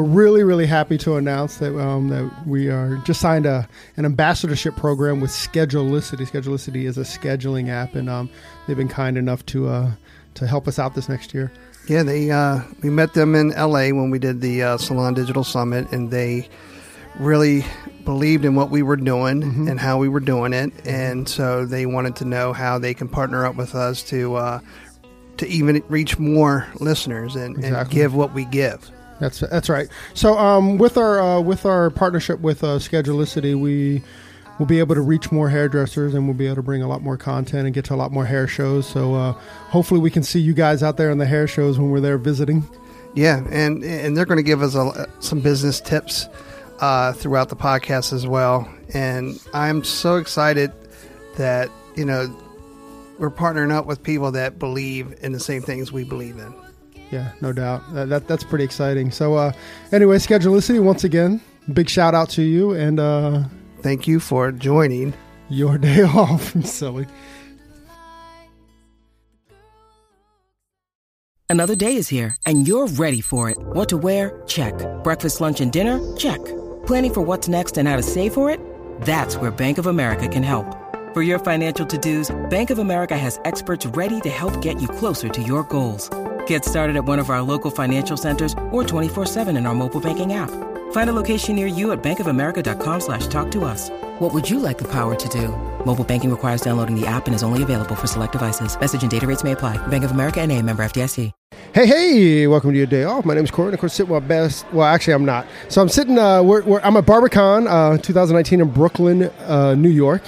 we're really really happy to announce that um, that we are just signed a an ambassadorship program with Schedulicity. Schedulicity is a scheduling app, and um, they've been kind enough to uh, to help us out this next year. Yeah, they uh, we met them in L.A. when we did the uh, Salon Digital Summit, and they really believed in what we were doing Mm-hmm. and how we were doing it, and so they wanted to know how they can partner up with us to uh, to even reach more listeners and, and give what we give. That's that's right. So um, with our uh, with our partnership with uh, Schedulicity, we will be able to reach more hairdressers, and we'll be able to bring a lot more content and get to a lot more hair shows. So uh, hopefully, we can see you guys out there in the hair shows when we're there visiting. Yeah, and and they're going to give us a, some business tips uh, throughout the podcast as well. And I'm so excited that you know we're partnering up with people that believe in the same things we believe in. Yeah, no doubt. That, that that's pretty exciting. So uh, anyway, Schedulicity once again, big shout out to you and uh, Thank you for joining. your day off. Silly. Another day is here, and you're ready for it. What to wear? Check. Breakfast, lunch, and dinner? Check. Planning for what's next and how to save for it? That's where Bank of America can help. For your financial to-dos, Bank of America has experts ready to help get you closer to your goals. Get started at one of our local financial centers or 24-7 in our mobile banking app. Find a location near you at bankofamerica.com slash talk to us. What would you like the power to do? Mobile banking requires downloading the app and is only available for select devices. Message and data rates may apply. Bank of America and a member FDIC. Hey, hey, welcome to your day off. My name is Corey, and of course, sitting my best. Well, actually, I'm not. So I'm sitting, uh, we're, we're, I'm at BarberCon uh, 2019 in Brooklyn, uh, New York.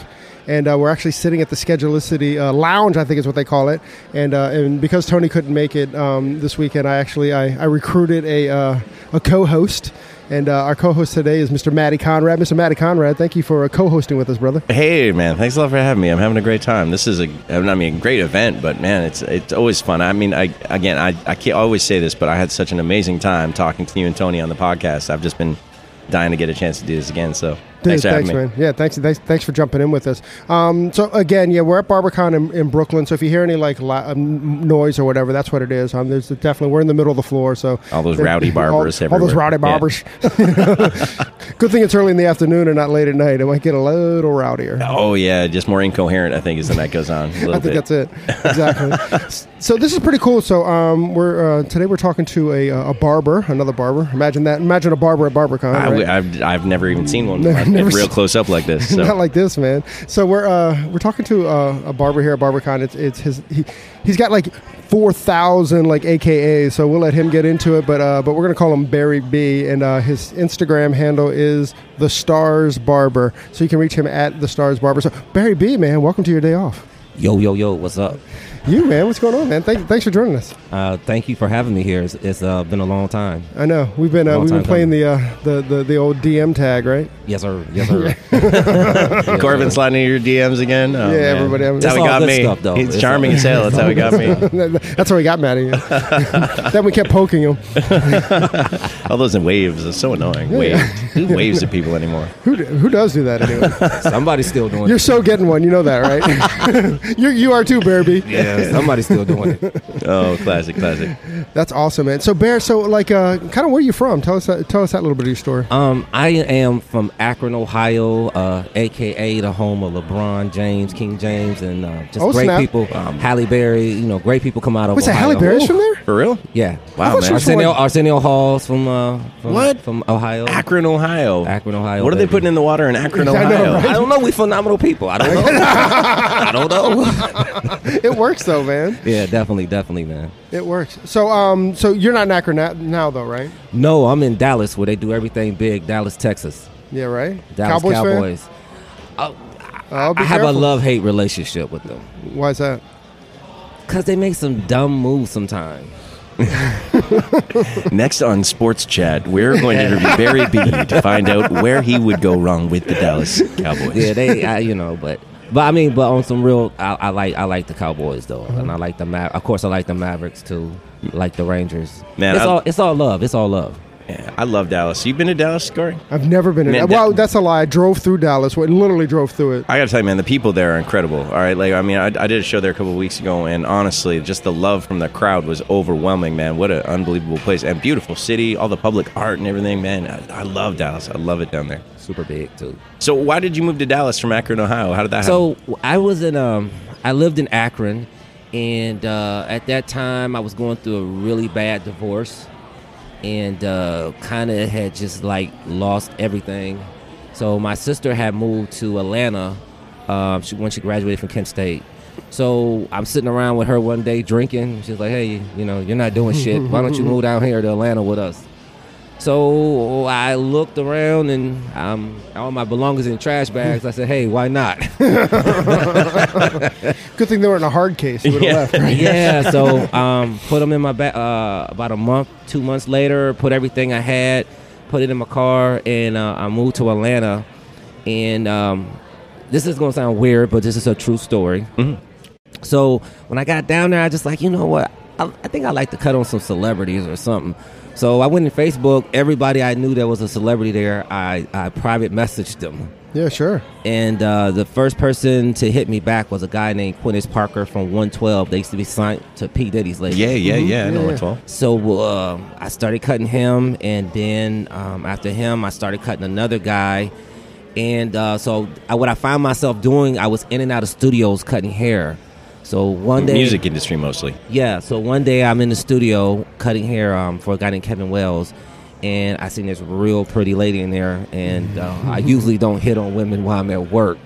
And uh, we're actually sitting at the Schedulicity uh, Lounge, I think is what they call it. And uh, and because Tony couldn't make it um, this weekend, I actually I, I recruited a uh, a co-host. And uh, our co-host today is Mr. Matty Conrad. Mr. Matty Conrad, thank you for uh, co-hosting with us, brother. Hey man, thanks a lot for having me. I'm having a great time. This is a, I mean, a great event, but man, it's it's always fun. I mean, I again, I I can't always say this, but I had such an amazing time talking to you and Tony on the podcast. I've just been dying to get a chance to do this again. So thanks thanks, man. Yeah, thanks, thanks, thanks for jumping in with us. Um, so again, yeah, we're at BarberCon in, in Brooklyn. So if you hear any like la- um, noise or whatever, that's what it is. Um, there's definitely we're in the middle of the floor. So All those rowdy barbers all, all those rowdy Yeah. barbers. Good thing it's early in the afternoon and not late at night. It might get a little rowdier. Oh yeah, just more incoherent. I think as the night goes on. A I think bit. that's it. Exactly. so this is pretty cool. So um, we're uh, today we're talking to a, a barber, another barber. Imagine that. Imagine a barber at BarberCon. I, right? have I've never even seen one Never- real seen- close up like this. So. Not like this, man. So we're uh, we're talking to uh, a barber here at BarberCon. It's it's his he he's got like four thousand like AKAs. So we'll let him get into it. But uh, but we're gonna call him Barry B. And uh, his Instagram handle is the Stars Barber. So you can reach him at the Stars Barber. So Barry B. Man, welcome to your day off. Yo, yo, yo, what's up? You man, what's going on, man? Thank, thanks for joining us. Uh, thank you for having me here. It's, it's uh, been a long time. I know we've been uh, we've been playing the, uh, the the the old DM tag, right? Yes, sir. Yes, sir. Corbin sliding into your DMs again. Oh, Yeah, man. everybody- That's how It's he got good me. stuff, though. He's It's charming all- as hell. That's how he got me. That's how he got mad at you. then we kept poking him. All those waves are so annoying. Waves. Who waves at people anymore? Who d- who does do that anyway? Somebody's still doing You're it. so getting one, you know that, right? you you are too, Bearby. Yeah, somebody's still doing it. Oh, classic, classic. That's awesome, man. So Bear, so like, uh, kind of where are you from? Tell us that, tell us that little bit of your story. Um, I am from Akron, Ohio, uh, aka the home of LeBron James, King James, and uh, just Oh, great snap. people. Um, Halle Berry, you know, great people come out of What's that? Ohio. Halle Berry's from there? For real? Yeah. Wow, thought she man. Arsenio, like- Arsenio Hall's from, uh, from What? from Ohio. Akron, Ohio. Akron, Ohio. What are they putting in the water in Akron, I know, Ohio? right? I don't know. We phenomenal people. I don't know. I don't know. it works though, man. yeah, definitely, definitely, man. It works. So um, so you're not in Akron na- now, though, right? No, I'm in Dallas where they do everything big. Dallas, Texas. Yeah, right. Dallas Cowboys. Cowboys. Oh, be I have a love hate relationship with them Why is that? because they make some dumb moves sometimes. Next on Sports Chat, we're going to interview Barry B to find out where he would go wrong with the Dallas Cowboys. Yeah, they, I, you know, but but I mean, but on some real, I, I like I like the Cowboys though, and I like the Ma- Of course, I like the Mavericks too. Like the Rangers. Man, it's I- all it's all love. It's all love. Yeah, I love Dallas. You've been to Dallas, Corey? I've never been in. Man, well, that's a lie. I drove through Dallas. Well, literally drove through it. I gotta tell you, man, the people there are incredible. All right, like I mean, I, I did a show there a couple of weeks ago, and honestly, just the love from the crowd was overwhelming, man. What an unbelievable place and beautiful city, all the public art and everything, man. I, I love Dallas. I love it down there. Super big too. So, why did you move to Dallas from Akron, Ohio? How did that So happen? So, I was in um I lived in Akron and uh, at that time I was going through a really bad divorce and uh, kind of had just like lost everything. So my sister had moved to Atlanta um, she, when she graduated from Kent State. So I'm sitting around with her one day drinking. She's like, "Hey, you know, you're not doing shit. Why don't you move down here to Atlanta with us?" So I looked around and um, all my belongings in trash bags. I said, "Hey, why not?" Good thing they were in a hard case. You would have left. Right? yeah, so um, put them in my bag. Uh, about a month, two months later, put everything I had, put it in my car, and uh, I moved to Atlanta. And um, this is gonna sound weird, but this is a true story. So when I got down there, I just like, you know what? I, I think I like to cut on some celebrities or something. So I went in Facebook. Everybody I knew that was a celebrity there, I, I private messaged them. Yeah, sure. And uh, the first person to hit me back was a guy named Quinnes Parker from 112. They used to be signed to P. Diddy's label. yeah, yeah, yeah. I know Yeah. what's all. So uh, I started cutting him, and then um, after him, I started cutting another guy. And uh, so I, what I found myself doing, I was in and out of studios cutting hair. So one day, Music industry mostly. yeah. So one day I'm in the studio cutting hair um, for a guy named Kevin Wells, and I seen this real pretty lady in there. And uh, I usually don't hit on women while I'm at work,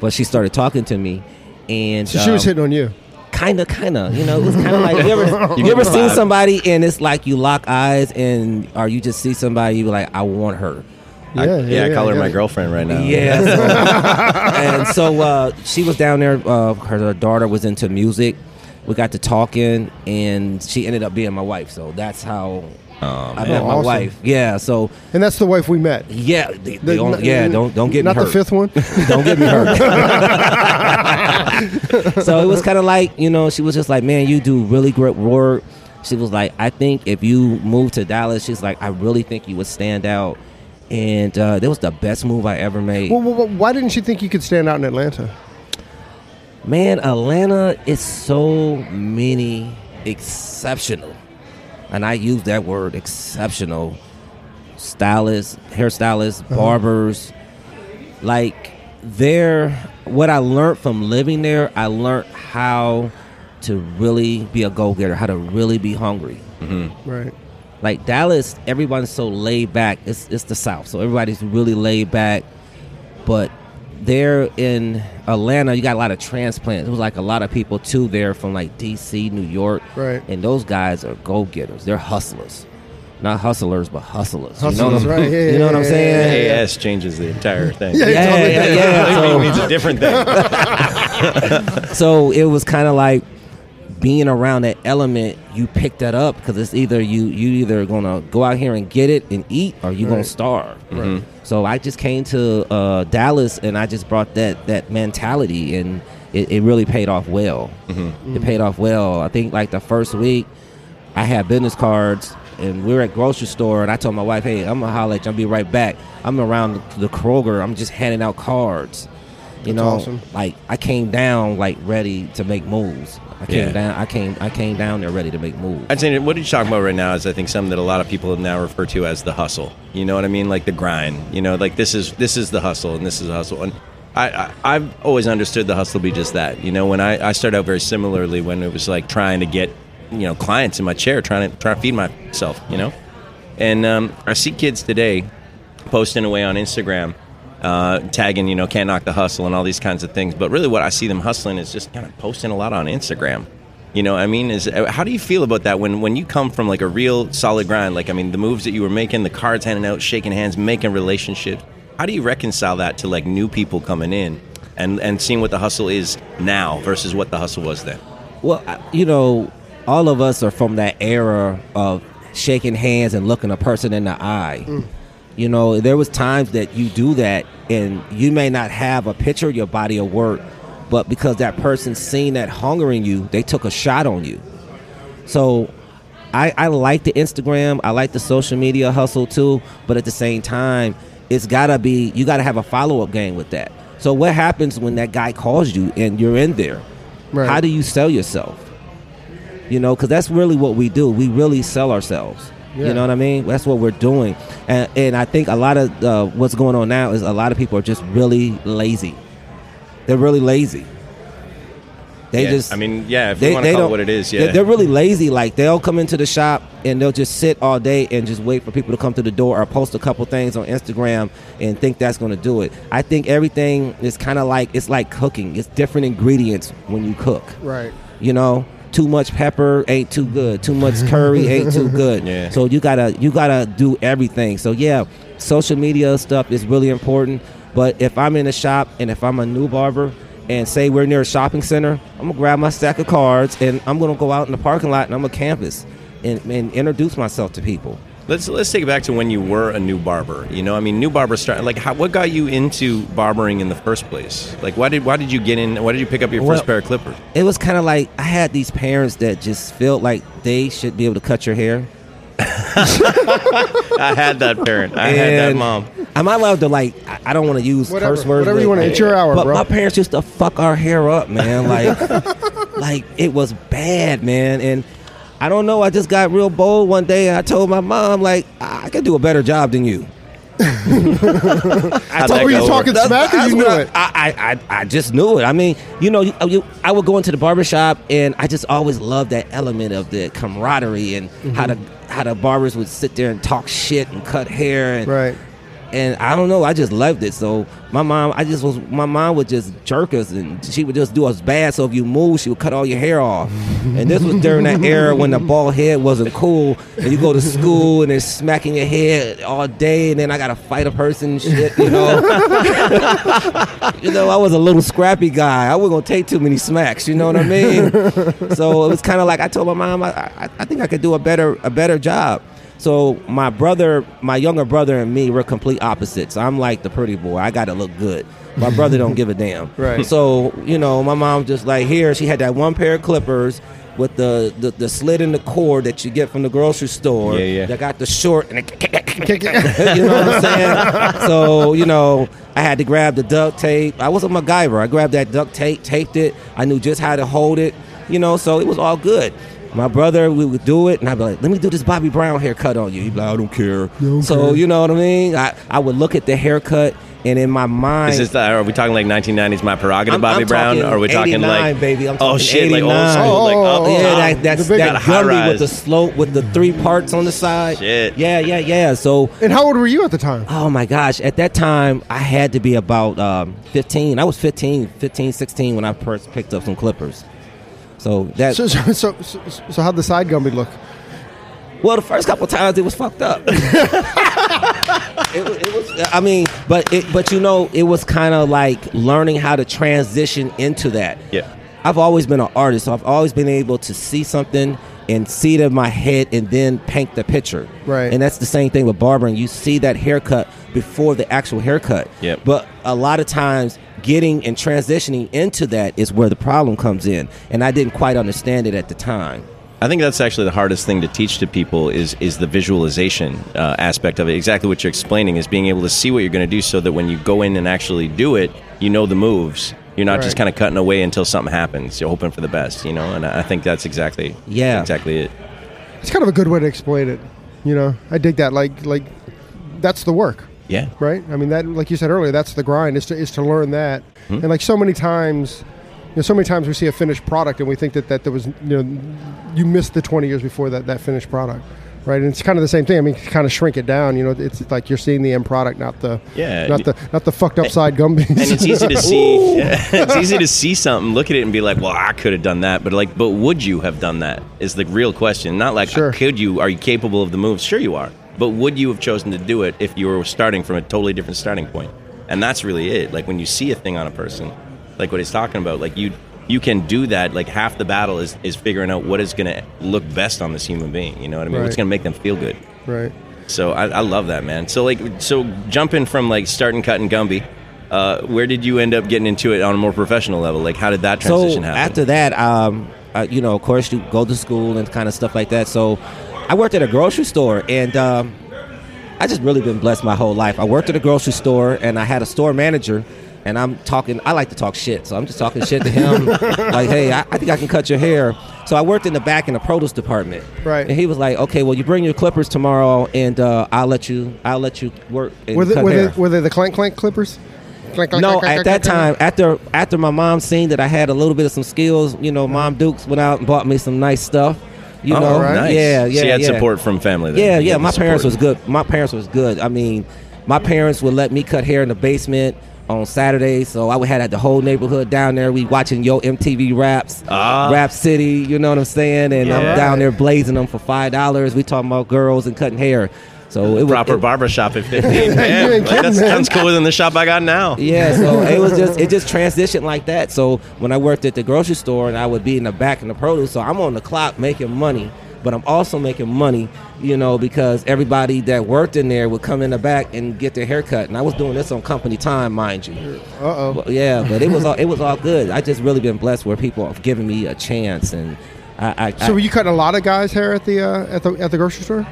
but she started talking to me, and So she was um, hitting on you. kind of, kind of. You know, it was kind of like you ever, you get ever seen somebody and it's like you lock eyes and or you just see somebody you be like, I want her. Yeah, I, yeah, yeah, I yeah, call her yeah. my girlfriend right now. Yeah. so- and so uh, she was down there. Uh, her, her daughter was into music. We got to talking, and she ended up being my wife. So that's how Oh, I met my Awesome. wife. Yeah. So And that's the wife we met. yeah, the, the The- only, yeah. Don't don't get not me hurt. the fifth one. Don't get me hurt. so it was kind of like, you know, she was just like, man, you do really great work. She was like, I think if you move to Dallas, she's like, I really think you would stand out. And uh, that was the best move I ever made. well, well, why didn't you think you could stand out in Atlanta? Man, Atlanta is so many exceptional, and I use that word exceptional stylists, hairstylists, barbers. Like, they're what I learned from living there, I learned how to really be a go getter, how to really be hungry. Right. Like Dallas, everyone's so laid back. It's it's the South, so everybody's really laid back. But there in Atlanta, you got a lot of transplants. It was like a lot of people too there from like D.C., New York, Right. And those guys are go getters. They're hustlers, not hustlers, but hustlers. you know what I'm, right. Yeah, you know what I'm yeah, saying? yeah, AS changes the entire thing. Yeah, Yeah, totally yeah, does. yeah. it means a different thing. so it was kind of like being around that element you pick that up because it's either you you either gonna go out here and get it and eat or you gonna Right. starve. Right. so i just came to uh, dallas and i just brought that that mentality and it, it really paid off well. It paid off well. I think like the first week i had business cards and we were at grocery store and i told my wife hey i'm gonna holler at you. I'll be right back. I'm around the kroger. I'm just handing out cards you That's know awesome. like I came down like ready to make moves. I came Yeah. down. I came. I came down there ready to make moves. I'd say what you're talking about right now is I think something that a lot of people now refer to as the hustle. You know what I mean? Like the grind. You know, like this is this is the hustle and this is the hustle. And I, I I've always understood the hustle to be just that. You know, when I, I started out very similarly when it was like trying to get you know clients in my chair, trying to trying to feed myself. You know, and um, I see kids today posting away on Instagram. Uh, tagging, you know, can't knock the hustle and all these kinds of things. But really, what I see them hustling is just kind of posting a lot on Instagram. You know, I mean, is uh, how do you feel about that when when you come from like a real solid grind? Like, I mean, the moves that you were making, the cards handing out, shaking hands, making relationships. How do you reconcile that to like new people coming in and and seeing what the hustle is now versus what the hustle was then? Well, you know, all of us are from that era of shaking hands and looking a person in the eye. You know, there was times that you do that, and you may not have a picture of your body of work, but because that person seen that hunger in you, they took a shot on you. So, I, I like the Instagram, I like the social media hustle too, but at the same time, it's gotta be you gotta have a follow up game with that. So what happens when that guy calls you and you're in there? Right. How do you sell yourself? You know, because that's really what we do. We really sell ourselves. Yeah. You know what I mean? That's what we're doing, and, and I think a lot of uh, what's going on now is a lot of people are just really lazy. They're really lazy. They Yeah, just I mean, yeah, if they, you want to call it what it is, they're- yeah. They're really lazy. Like they'll come into the shop and they'll just sit all day and just wait for people to come to the door or post a couple things on Instagram and think that's going to do it. I think everything is kind of like it's like cooking. It's different ingredients when you cook. Right. You know, too much pepper ain't too good. Too much curry ain't too good. Yeah. So you gotta you gotta do everything. So yeah, social media stuff is really important. But if I'm in a shop and if I'm a new barber and say we're near a shopping center, I'm gonna grab my stack of cards and I'm gonna go out in the parking lot and I'm gonna canvas and, and introduce myself to people. Let's let's take it back to when you were a new barber. You know, I mean, new barber start like how, what got you into barbering in the first place? Like, why did why did you get in? Why did you pick up your Well- first pair of clippers? It was kind of like I had these parents that just felt like they should be able to cut your hair. I had that parent. I had that And mom. Am I allowed to like? I- I don't want to use Whatever. curse words. Whatever you want to. It's your hour, But bro. my parents used to fuck our hair up, man. Like, like it was bad, man. And I don't know. I just got real bold one day, and I told my mom, like, I could do a better job than you. How'd that were you talking over? smack or you knew what it? I, I, I, I just knew it. I mean, you know, you, uh, you, I would go into the barbershop, and I just always loved that element of the camaraderie and how mm-hmm. the how the barbers would sit there and talk shit and cut hair and Right. And I don't know, I just loved it. So my mom, I just was, my mom would just jerk us, and she would just do us bad. So if you move, she would cut all your hair off. and this was during that era when the bald head wasn't cool, and you go to school and they're smacking your head all day, and then I gotta fight a person, shit, you know. you know, I was a little scrappy guy. I wasn't gonna take too many smacks. You know what I mean? so it was kind of like I told my mom, I, I, I think I could do a better, a better job. So my brother, my younger brother, and me, we're complete opposites. I'm like the pretty boy. I got to look good. My brother don't give a damn. Right. So you know, my mom just like here. She had that one pair of clippers with the the, the slit in the cord that you get from the grocery store. Yeah, yeah. That got the short and it, you know what I'm saying. So you know, I had to grab the duct tape. I was a MacGyver. I grabbed that duct tape, taped it. I knew just how to hold it. You know, so it was all good. My brother, we would do it, and I'd be like, "Let me do this Bobby Brown haircut on you." He'd be like, "I don't care." so you know what I mean? I, I would look at the haircut, and in my mind, Is this the, are we talking like 1990s My Prerogative I'm- Bobby I'm Brown? Or are we talking like baby. I'm oh talking shit, like old 89. school, like Oh, up oh, yeah, top. that, that's The that Got a high gummy rise. with the slope with the three parts on the side. Shit. Yeah, yeah, yeah. So And how old were you at the time? Oh my gosh, at that time I had to be about um, 15. I was 15, 15, 16 when I first picked up some clippers. So that So, so, so, so, so how'd the side Gumby look? well, the first couple times it was fucked up. it, was- it was I mean, but it but you know, it was kind of like learning how to transition into that. Yeah. I've always been an artist, so I've always been able to see something and see it in my head and then paint the picture. Right. And that's the same thing with barbering. You see that haircut before the actual haircut. Yep. But a lot of times getting and transitioning into that is where the problem comes in. And I didn't quite understand it at the time. I think that's actually the hardest thing to teach to people is is the visualization uh, aspect of it. Exactly what you're explaining is being able to see what you're going to do, so that when you go in and actually do it, you know the moves. You're not just kind of cutting away until something happens. You're hoping for the best, you know. And I I think that's exactly Yeah. exactly it. It's kind of a good way to explain it. You know, I dig that. Like, like that's the work, Yeah. right? I mean, that, like you said earlier, that's the grind is to is to learn that. Hmm. And like so many times, you know, so many times we see a finished product and we think that that there was, you know, you missed the 20 years before that that finished product, right? And it's kind of the same thing. I mean, kind of shrink it down. You know, it's like you're seeing the end product, not the Yeah. not the not the fucked up side Gumbies. and it's easy to see it's easy to see something look at it and be like well i could have done that but like but would you have done that is the real question not like Sure. could you are you capable of the moves sure you are but would you have chosen to do it if you were starting from a totally different starting point? and that's really it like when you see a thing on a person like what he's talking about like you you can do that like half the battle is is figuring out what is going to look best on this human being you know what i mean what's going to make them feel good right. so I, I love that, man. So like, so jumping from like starting cutting Gumby, uh, where did you end up getting into it on a more professional level? Like, how did that transition so happen? after that, um, uh, you know, of course, you go to school and kind of stuff like that. So I worked at a grocery store, and um, I just really been blessed my whole life. I worked at a grocery store, and I had a store manager. And I'm talking. I like to talk shit, so I'm just talking shit to him. like, hey, I, I think I can cut your hair. So I worked in the back in the produce department. Right. And he was like, okay, well, you bring your clippers tomorrow, and uh, I'll let you. I'll let you work. And Were they, cut were, hair. they, were they the clank clank clippers? Clank, clank, No, clank, at that time, after after my mom seen that I had a little bit of some skills, you know, Mom Dukes went out and bought me some nice stuff. You oh, know, nice. yeah, yeah, you had yeah. support from family. Then. Yeah, yeah. My the parents was good. My parents was good. I mean, my parents would let me cut hair in the basement on Saturdays, so I would have the whole neighborhood down there. We watching Yo MTV raps, Ah. Rap City. You know what I'm saying? And Yeah. I'm down there blazing them for five dollars. We talking about girls and cutting hair. So it was proper it- barber shop at 15. You man, ain't like, kidding, that man. sounds cooler than the shop I got now. Yeah, so it was just it just transitioned like that. So when I worked at the grocery store and I would be in the back in the produce, so I'm on the clock making money, but I'm also making money, you know, because everybody that worked in there would come in the back and get their haircut, and I was doing this on company time, mind you. Uh oh. Yeah, but it was all it was all good. I just really been blessed where people have given me a chance, and I, I, So were you cutting a lot of guys' hair at the uh, at the at the grocery store?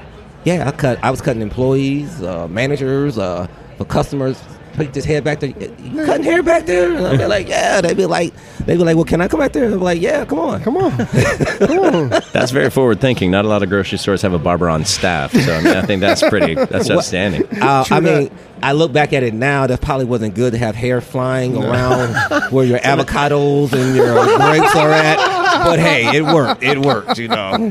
Yeah, I cut. I was cutting employees, uh, managers, uh, for customers. Put this hair back there. You cutting hair back there? And I'd be like, yeah. They'd be like, they'd be like, well, can I come back there? And I'd be like, yeah, come on. Come on, come on. That's very forward thinking. Not a lot of grocery stores have a barber on staff. So I, mean, I think that's pretty, that's outstanding. Uh, I mean. I look back at it now. That probably wasn't good to have hair flying around where your avocados and your grapes are at. But hey, it worked. It worked. You know.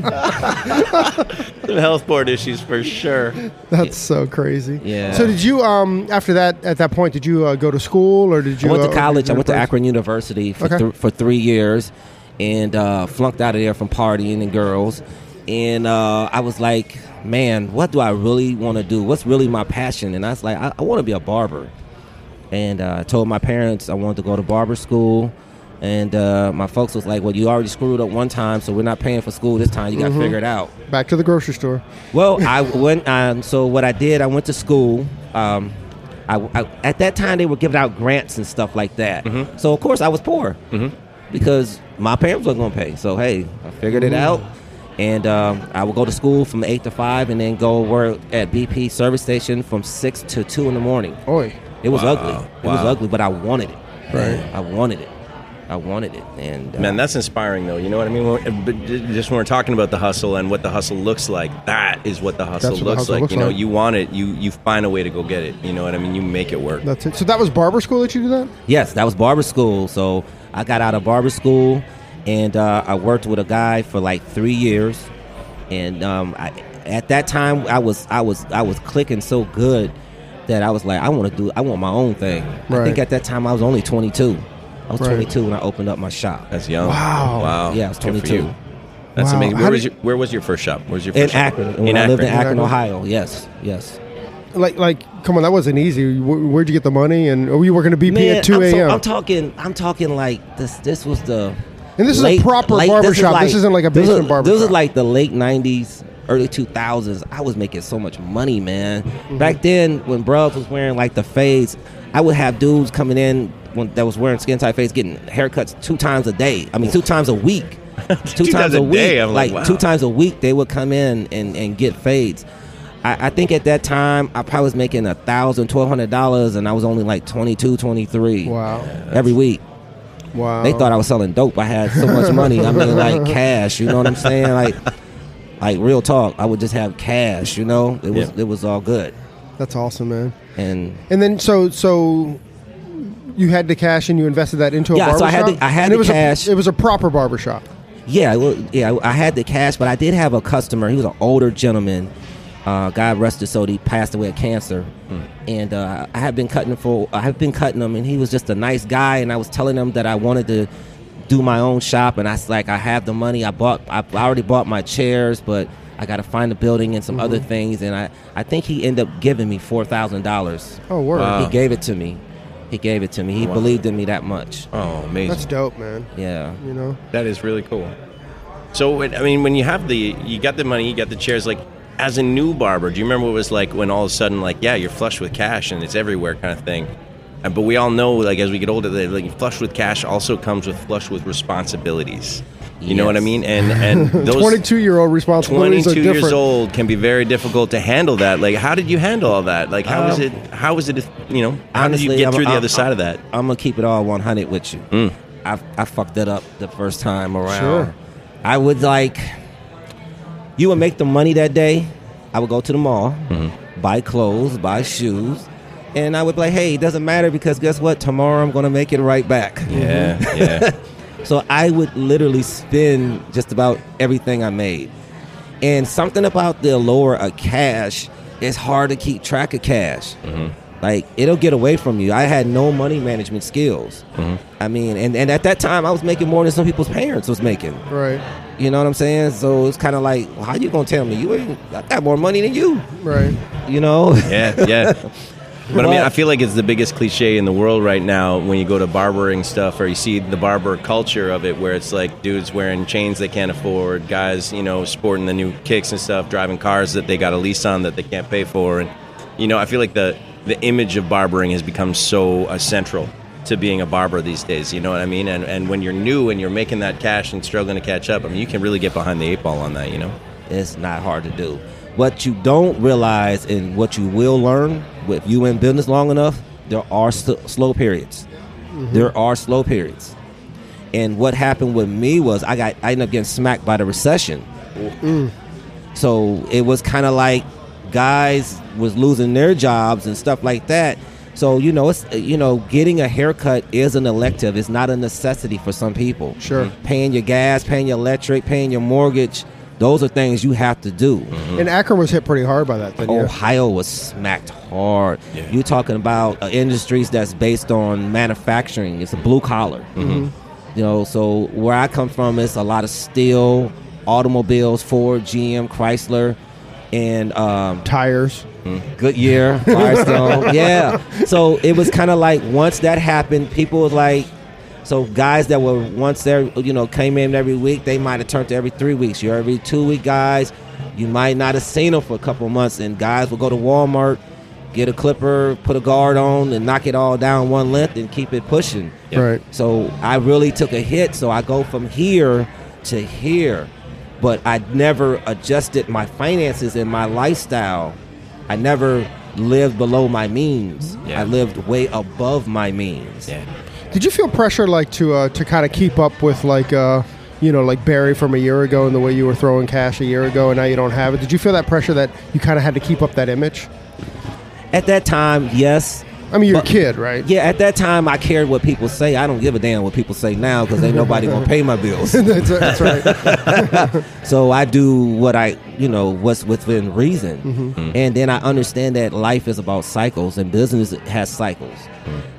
Some health board issues for sure. That's so crazy. Yeah. So did you um after that at that point did you uh, go to school or did you? I went uh, to college. I went to Akron. Akron University for Okay. th- for three years, and uh, flunked out of there from partying and girls. And uh, I was like, man, what do I really want to do? What's really my passion? And I was like, I, I want to be a barber. And uh, I told my parents I wanted to go to barber school. And uh, my folks was like, well, you already screwed up one time, so we're not paying for school this time. You got to figure it out. Back to the grocery store. Well, I went. Um, so what I did, I went to school. Um, I, I- at that time they were giving out grants and stuff like that. Mm-hmm. So of course I was poor because my parents weren't going to pay. So hey, I figured it out, and um, I would go to school from eight to five, and then go work at BP service station from six to two in the morning. Oi. It was Wow. ugly. It was ugly, but I wanted it. Right. I wanted it. I wanted it, and uh, Man, that's inspiring, though. You know what I mean? When- But just when we're talking about the hustle and what the hustle looks like, that is what the hustle That's what the looks hustle like. looks you know, like. you want it, you you find a way to go get it. You know what I mean? You make it work. That's it. So that was barber school that you did that? Yes, that was barber school. So I got out of barber school, and uh, I worked with a guy for like three years. And um, I, at that time, I was I was I was clicking so good that I was like, I want to do, I want my own thing. I think at that time I was only 22. I was Right. 22 when I opened up my shop That's young. Wow. Wow. Yeah, I was 22. That's Wow. amazing. How Where did- was your Where was your first shop? Where's your in shop? Akron. When I lived in Akron, Ohio. Yes, yes. Like, like, come on, that wasn't easy. Where, where'd you get the money? And were you working at BP Man, at two I'm, so- I'm talking. I'm talking like this. This was the. And this is a proper late- barber this is shop. like- This isn't like a this basement is- barber This is like the late '90s, early 2000s. I was making so much money, man. Mm-hmm. Back then, when Brubs was wearing like the fades, I would have dudes coming in when, that was wearing skin tight fades, getting haircuts two times a day. I mean, two times a week. two, times a week. day, I'm like, wow. two times a week, they would come in and, and get fades. I, I think at that time I probably was making a thousand, twelve hundred dollars, and I was only like 22, 23 wow, every week. wow. They thought I was selling dope. I had so much money. I mean, like cash. You know what I'm saying? Like, like real talk. I would just have cash. You know, it was Yeah. it was all good. That's awesome, man. And And then so so you had the cash and you invested that into a Yeah, barber so I had shop? the- I had the it was cash. A, it was a proper barber shop. yeah, well, yeah, I had the cash, but I did have a customer. He was an older gentleman. Uh, God rest his soul. He passed away of cancer, and uh, I had been cutting for. I have been cutting him, and he was just a nice guy. And I was telling him that I wanted to do my own shop, and I was like, I have the money. I bought. I already bought my chairs, but I got to find a building and some other mm-hmm. things. And I I think he ended up giving me four thousand dollars. Oh, word. Wow. He gave it to me. He gave it to me. He Wow. believed in me that much. Oh, amazing. That's dope, man. Yeah. You know, That is really cool. So, I mean, when you have the, you got the money, you got the chairs. Like, as a new barber, do you remember what it was like when all of a sudden, like, yeah, you're flush with cash and it's everywhere, kind of thing. But we all know, like, as we get older, that like flush with cash also comes with flush with responsibilities. You know what I mean? And and those 22 year old responsibilities are 22 different. years old can be very difficult to handle that. Like, how did you handle all that? Like, how was Um, it? How was it? You know, how did you Honestly, get I'm- through the I'm- other side of that? I'm gonna keep it all 100 with you. Mm. I I fucked that up the first time around. Sure. I would like you would make the money that day. I would go to the mall, Mm-hmm. buy clothes, buy shoes, and I would be like, "Hey, it doesn't matter because guess what? Tomorrow I'm gonna make it right back." Yeah, yeah. So I would literally spend just about everything I made. And something about the allure of cash, it's hard to keep track of cash. Mm-hmm. Like it'll get away from you. I had no money management skills. Mm-hmm. I mean, and, and at that time I was making more than some people's parents was making. Right, You know what I'm saying? So it's kind of like, well, how you gonna tell me you ain't I got more money than you? right. You know? yeah, yeah. But I mean, I feel like it's the biggest cliche in the world right now when you go to barbering stuff or you see the barber culture of it, where it's like dudes wearing chains they can't afford, guys, you know, sporting the new kicks and stuff, driving cars that they got a lease on that they can't pay for, and you know, I feel like the the image of barbering has become so uh, central to being a barber these days. You know what I mean? And and when you're new and you're making that cash and struggling to catch up, I mean, you can really get behind the eight ball on that. You know? It's not hard to do. What you don't realize and what you will learn if you in business long enough, there are st- slow periods. Mm-hmm. There are slow periods. And what happened with me was I got I ended up getting smacked by the recession. Mm. So it was kind of like guys was losing their jobs and stuff like that. So you know, it's you know, getting a haircut is an elective. It's not a necessity for some people. Sure. Paying your gas, paying your electric, paying your mortgage, those are things you have to do. And Akron was hit pretty hard by that. Then, yeah. Ohio was smacked hard. You're talking about uh, industries that's based on manufacturing. It's a blue collar. You know, so where I come from, it's a lot of steel, automobiles, Ford, GM, Chrysler, and um, Tires. Goodyear, Firestone. yeah. So it was kind of like once that happened, people was like, so guys that were once there, you know, came in every week, they might have turned to every three weeks. You're every two week guys. You might not have seen them for a couple months, and guys will go to Walmart, get a clipper, put a guard on, and knock it all down one length and keep it pushing. Yep. Right. So I really took a hit. So I go from here to here, but I never adjusted my finances and my lifestyle. I never lived below my means. Yeah. I lived way above my means. Yeah. Did you feel pressure like to uh, to kind of keep up with like uh, you know like Barry from a year ago and the way you were throwing cash a year ago and now you don't have it? Did you feel that pressure that you kind of had to keep up that image? At that time, yes. I mean, you're But- a kid, right? Yeah, at that time, I cared what people say. I don't give a damn what people say now because ain't nobody gonna pay my bills. that's, that's right. So I do what I, you know, what's within reason. Mm-hmm. And then I understand that life is about cycles and business has cycles.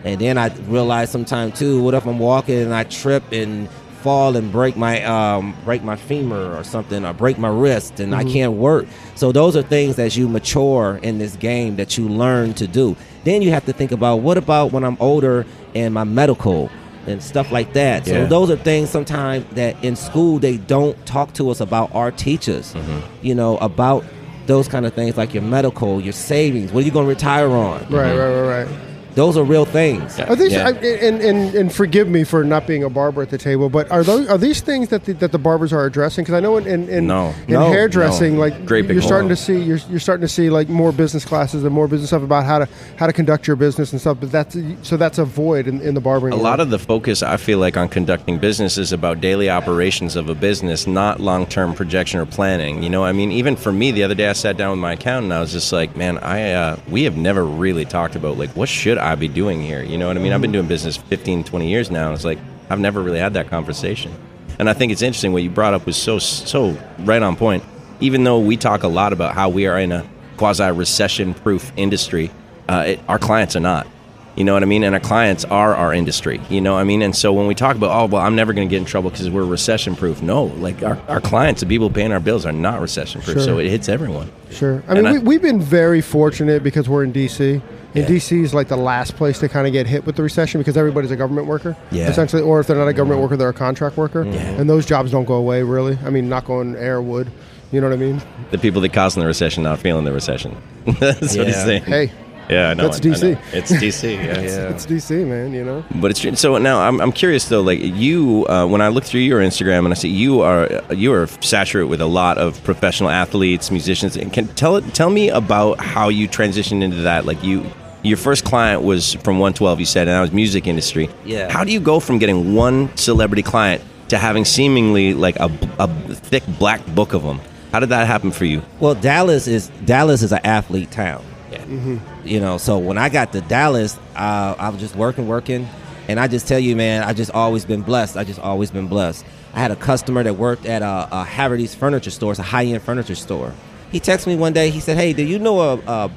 And then I realize sometimes too, what if I'm walking and I trip and fall and break my um, break my femur or something or break my wrist and I can't work. So those are things as you mature in this game that you learn to do. Then you have to think about what about when I'm older and my medical and stuff like that. So Yeah. those are things sometimes that in school they don't talk to us about our teachers. You know, about those kind of things like your medical, your savings, what are you going to retire on? right, right, right, right. Those are real things. Yeah. Are these Yeah. I, and, and and forgive me for not being a barber at the table, but are those are these things that the, that the barbers are addressing? Because I know in in, in, No. in No. hairdressing, No. like Great you're starting hole. to see you're, you're starting to see like more business classes and more business stuff about how to how to conduct your business and stuff. But that's so that's a void in, in the barbering. A lot of the focus I feel like on conducting business is about daily operations of a business, not long-term projection or planning. You know, I mean, even for me, the other day I sat down with my accountant. and I was just like, man, I uh, we have never really talked about like what should I be doing here. You know what I mean? I've been doing business 15, 20 years now, and it's like I've never really had that conversation. And I think it's interesting what you brought up was so so right on point. Even though we talk a lot about how we are in a quasi recession-proof industry, uh, it, our clients are not. You know what I mean? And our clients are our industry. You know what I mean? And so when we talk about, oh, well, I'm never going to get in trouble because we're recession proof. No, like our, our clients, the people paying our bills, are not recession proof. Sure. So it hits everyone. Sure. I mean, I- we, we've been very fortunate because we're in D.C. And Yeah. D.C. is like the last place to kind of get hit with the recession because everybody's a government worker, Yeah. essentially. Or if they're not a government worker, they're a contract worker, and those jobs don't go away really. I mean, knock on air wood. You know what I mean? The people that causing the recession not feeling the recession. That's what he's saying. Hey, Yeah, I know. That's I know. DC. It's DC. Yeah, yeah. It's DC, man. You know. But it's true. So now I'm, I'm curious though. Like you, uh, when I look through your Instagram and I see you are you are saturated with a lot of professional athletes, musicians. And can tell tell me about how you transitioned into that. Like you, your first client was from 112. You said, and that was music industry. Yeah. How do you go from getting one celebrity client to having seemingly like a, a thick black book of them? How did that happen for you? Well, Dallas is Dallas is an athlete town. Yeah. You know, so when I got to Dallas, uh, I was just working, working, and I just tell you, man, I just always been blessed. I just always been blessed. I had a customer that worked at a, a Haverty's furniture store. It's a high end furniture store. He texted me one day. He said, "Hey, do you know a, a,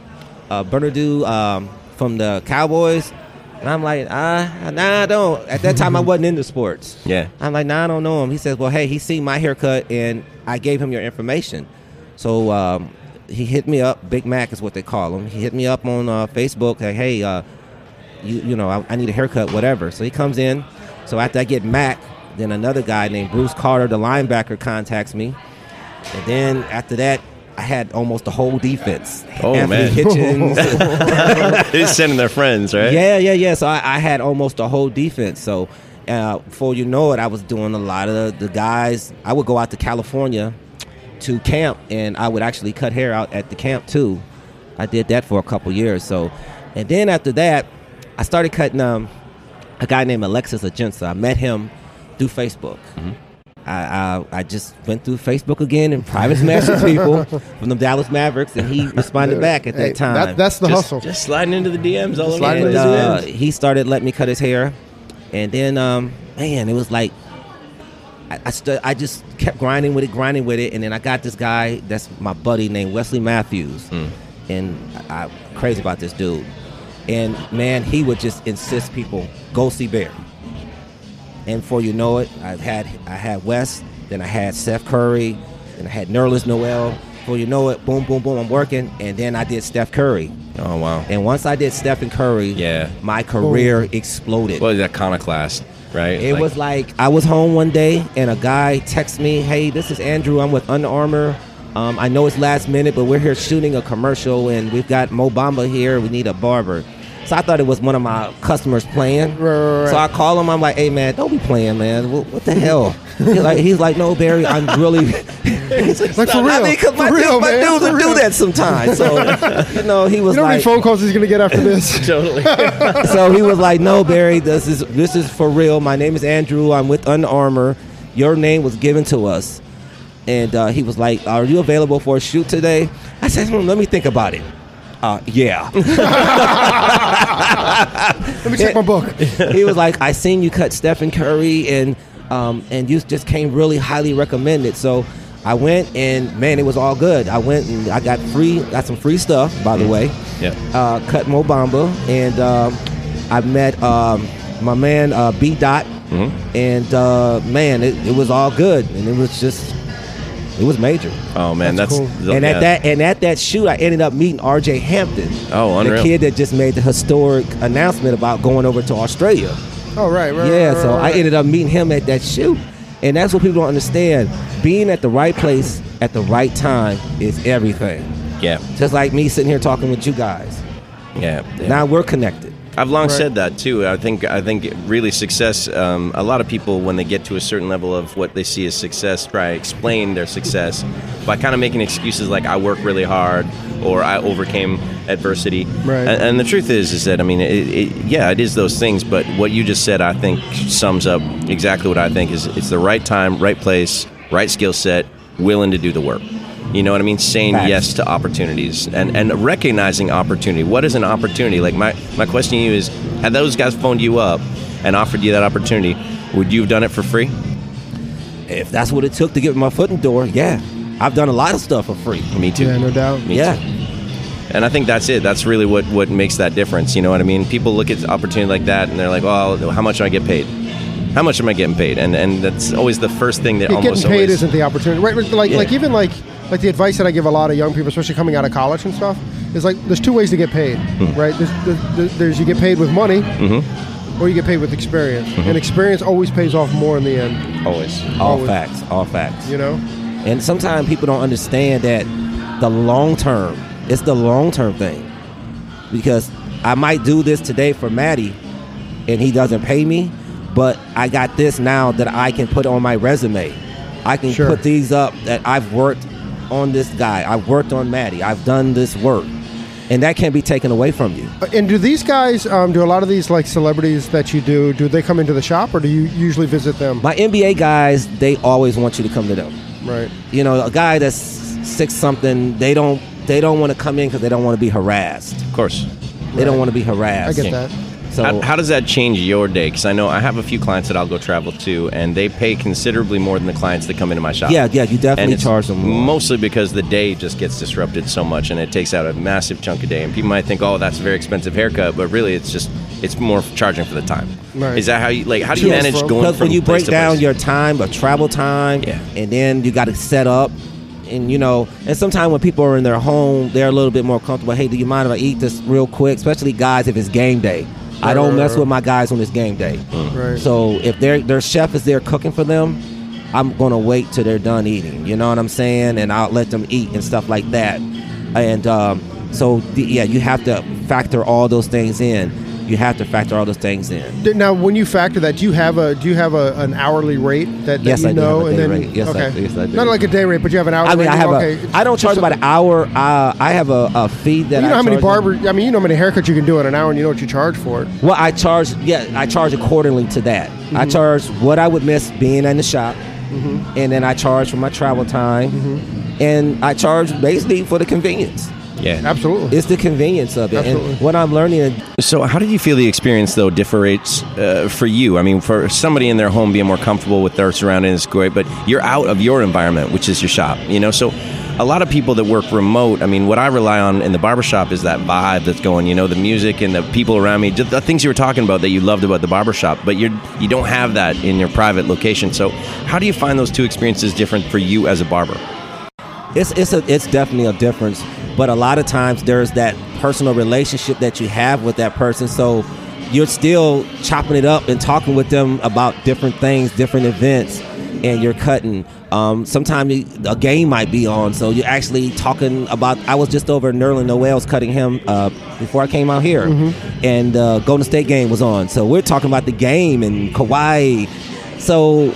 a Bernardo um, from the Cowboys?" And I'm like, "Ah, nah, I don't." At that time, I wasn't into sports. Yeah. I'm like, nah, I don't know him. He says, well, hey, he seen my haircut and I gave him your information. So um, he hit me up. Big Mac is what they call him. He hit me up on uh, Facebook. Like, hey, uh, you you know, I, I need a haircut, whatever. So he comes in. So after I get Mac, then another guy named Bruce Carter, the linebacker, contacts me. And then after that, I had almost the whole defense. Oh, Anthony man. Hitchens. They're sending their friends, right? Yeah, yeah, yeah. So I, I had almost the whole defense. So uh, before you know it, I was doing a lot of the, guys. I would go out to California to camp, and I would actually cut hair out at the camp too. I did that for a couple years. So, and then after that, I started cutting um, a guy named Alexis Ajinça. I met him through Facebook. I, I I just went through Facebook again and private messaged people from the Dallas Mavericks, and he responded back at Hey, that time. that- that's the just, hustle. Just sliding into the DMs all over Sliding the and into place. the uh, DMs. he started letting me cut his hair, and then um, man, it was like I I, stu- I just kept grinding with it, grinding with it, and then I got this guy that's my buddy named Wesley Matthews, and I, I'm crazy about this dude, and man, he would just insist people go see Bear, and before you know it, I had I had Wes, then I had Seth Curry, then I had Nerlens Noel. Before you know it, boom, boom, boom, I'm working, and then I did Steph Curry. Oh wow. And once I did Stephen Curry, Yeah. my career exploded. What is that iconoclast, right? it was like I was home one day and a guy texts me, "Hey, this is Andrew. I'm with Under Armour. Um, I know it's last minute, but we're here shooting a commercial and we've got Mo Bamba here. We need a barber." So I thought it was one of my customers playing. Right, right, right. So I call him. I'm like, "Hey, man, don't be playing, man. What, what the hell?" he's like, "He's like, no, Barry. I'm really." Like for real. I mean, 'cause my, for real, dude, my man. dudes for will do that sometimes. So you know, he was You know how like, many phone calls he's gonna get after this? totally. so he was like, "No, Barry, this is this is for real. My name is Andrew. I'm with Under Armour. Your name was given to us." And uh, he was like, "Are you available for a shoot today?" I said, hmm, "Let me think about it." Uh, yeah. Let me check my book. he was like, "I seen you cut Stephen Curry, and um, and you just came really highly recommended." So I went, and man, it was all good. I went and I got free, got some free stuff, by the way. Yeah. Uh, cut Mo Bamba, and um, I met um, my man uh, B Dot, and uh, man, it, it was all good, and it was just. It was major, Oh man, That's that's, cool. and yeah. at that and at that shoot, I ended up meeting R.J. Hampton, Oh, unreal. the kid that just made the historic announcement about going over to Australia. Oh right, right. Yeah, right, so right, I ended up meeting him at that shoot. And that's what people don't understand. Being at the right place at the right time is everything. yeah, Just like me sitting here talking with you guys. yeah. yeah. Now we're connected. I've long Right. said that too. I think I think really success. Um, a lot of people, when they get to a certain level of what they see as success, try to explain their success by kind of making excuses like "I work really hard" or "I overcame adversity." Right. And, and the truth is, is that I mean, it, it, yeah, it is those things. But what you just said, I think, sums up exactly what I think is it's the right time, right place, right skill set, willing to do the work. You know what I mean? Saying Facts. yes to opportunities and, and recognizing opportunity. What is an opportunity? Like my, my question to you is had those guys phoned you up and offered you that opportunity, would you have done it for free? If that's what it took to get my foot in the door, yeah. I've done a lot of stuff for free. Me too. Yeah, no doubt. Me yeah. too. And I think that's it. That's really what, what makes that difference. You know what I mean? People look at opportunity like that and they're like, well, how much do I get paid? How much am I getting paid? And and that's always the first thing that Yeah, almost getting paid always. isn't the opportunity. Right, right, like Yeah. like even like like the advice that I give a lot of young people, especially coming out of college and stuff, is like there's two ways to get paid, Hmm. right? There's, there's, there's you get paid with money, Mm-hmm. or you get paid with experience, and experience always pays off more in the end. always. All Always. facts. All facts. You know, And sometimes people don't understand that the long term, it's the long term thing. because I might do this today for Matty, and he doesn't pay me, but I got this now that I can put on my resume. I can Sure. put these up that I've worked on this guy. I've worked on Matty. I've done this work, and that can't be taken away from you. Uh, And do these guys, um, do a lot of these like celebrities that you do, do they come into the shop or do you usually visit them? My NBA guys, they always want you to come to them. Right. You know, a guy that's six something, they don't they don't want to come in because they don't want to be harassed. Of course. They don't want to be harassed. I get that. So How, how does that change your day? Because I know I have a few clients that I'll go travel to, and they pay considerably more than the clients that come into my shop. yeah, yeah, you definitely charge them more. mostly because the day just gets disrupted so much, and it takes out a massive chunk of day. And people might think, "Oh, that's a very expensive haircut," but really, it's just it's more charging for the time. Right. Is that how you like? How do you and manage going Because when you break down your time of travel time, Yeah. and then you got to set up, and you know, and sometimes when people are in their home, they're a little bit more comfortable. Hey, do you mind if I eat this real quick? Especially guys if it's game day. I don't mess with my guys on this game day. Right. So if their their chef is there cooking for them, I'm gonna wait till they're done eating. You know what I'm saying? And I'll let them eat and stuff like that. And um, so the, yeah, you have to factor all those things in. You have to factor all those things in. Now, when you factor that, do you have a do you have a, an hourly rate that, that Yes, you I know? and then rate. Yes, I- yes, I do. not like a day rate, but you have an hourly I mean, rate. I have okay. a. I don't charge about an hour. Uh, I have a, a fee that You know I how many barber? I mean, you know how many haircuts you can do in an hour, and you know what you charge for it. Well, I charge. Yeah, I charge accordingly to that. I Mm-hmm. charge what I would miss being in the shop, and then I charge for my travel time, Mm-hmm. and I charge basically for the convenience. Yeah. Absolutely. It's the convenience of it. Absolutely. And what I'm learning, So, how did you feel the experience though differs uh, for you? I mean, for somebody in their home being more comfortable with their surroundings is great, but you're out of your environment, which is your shop. You know, so a lot of people that work remote. I mean, what I rely on in the barbershop is that vibe that's going. You know, the music and the people around me, the things you were talking about that you loved about the barbershop. But you you don't have that in your private location. So, how do you find those two experiences different for you as a barber? It's it's a it's definitely a difference. But a lot of times there's that personal relationship that you have with that person, so you're still chopping it up and talking with them about different things, different events, and you're cutting. Um, sometimes a game might be on, so you're actually talking about. I was just over Nerlens Noel's cutting him uh, before I came out here, and uh, Golden State game was on, so we're talking about the game and Kawhi. So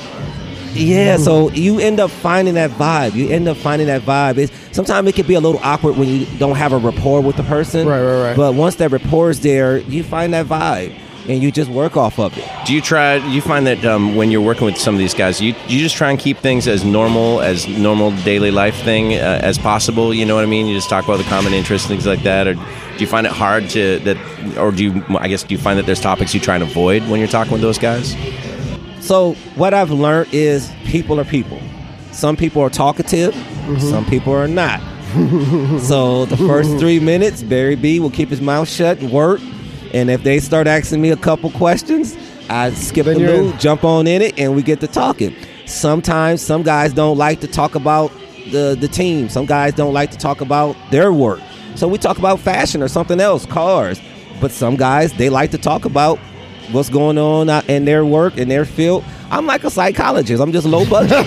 yeah, so you end up finding that vibe. You end up finding that vibe. It's, sometimes it can be a little awkward when you don't have a rapport with the person. Right, right, right. But once that rapport is there, you find that vibe, and you just work off of it. Do you try? You find that um, when you're working with some of these guys, you you just try and keep things as normal as normal daily life thing uh, as possible? You know what I mean? You just talk about the common interests, things like that, or do you find it hard to that, or do you? I guess do you find that there's topics you try and avoid when you're talking with those guys? So what I've learned is people are people. Some people are talkative, mm-hmm. some people are not. so the first three minutes, Barry B will keep his mouth shut and work. And if they start asking me a couple questions, I skip Then the loop, jump on in it, and we get to talking. Sometimes some guys don't like to talk about the the team. Some guys don't like to talk about their work. So we talk about fashion or something else, cars. But some guys they like to talk about what's going on in their work in their field. I'm like a psychologist. I'm just low budget.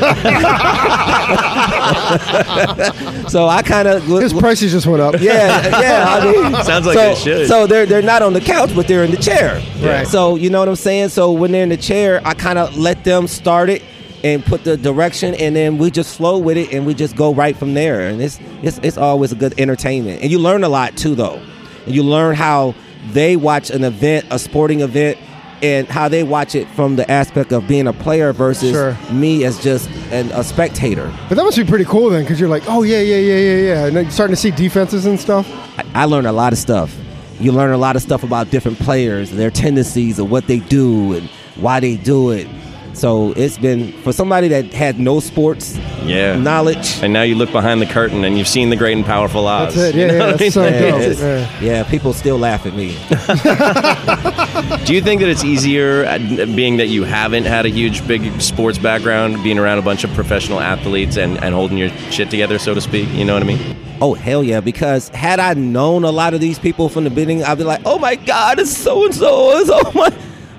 so I kind of His prices just went up. yeah, yeah. I mean, Sounds like so, they should. So they're they're not on the couch, but they're in the chair. Right. So you know what I'm saying. So when they're in the chair, I kind of let them start it and put the direction, and then we just flow with it, and we just go right from there. And it's it's it's always a good entertainment, and you learn a lot too, though. And you learn how they watch an event, a sporting event. And how they watch it from the aspect of being a player versus Sure. me as just an, a spectator. But that must be pretty cool then, because you're like, oh yeah, yeah, yeah, yeah, yeah, and then you're starting to see defenses and stuff. I, I learned a lot of stuff. You learn a lot of stuff about different players, their tendencies, of what they do, and why they do it. So it's been for somebody that had no sports Yeah. knowledge. And now you look behind the curtain and you've seen the great and powerful Oz. That's it. Yeah, You know yeah, I that's so? Yeah, dope. Yeah. yeah, people still laugh at me. Do you think that it's easier, uh, being that you haven't had a huge, big sports background, being around a bunch of professional athletes and, and holding your shit together, so to speak? You know what I mean? Oh hell yeah! Because had I known a lot of these people from the beginning, I'd be like, "Oh my God, it's so and so, it's oh my."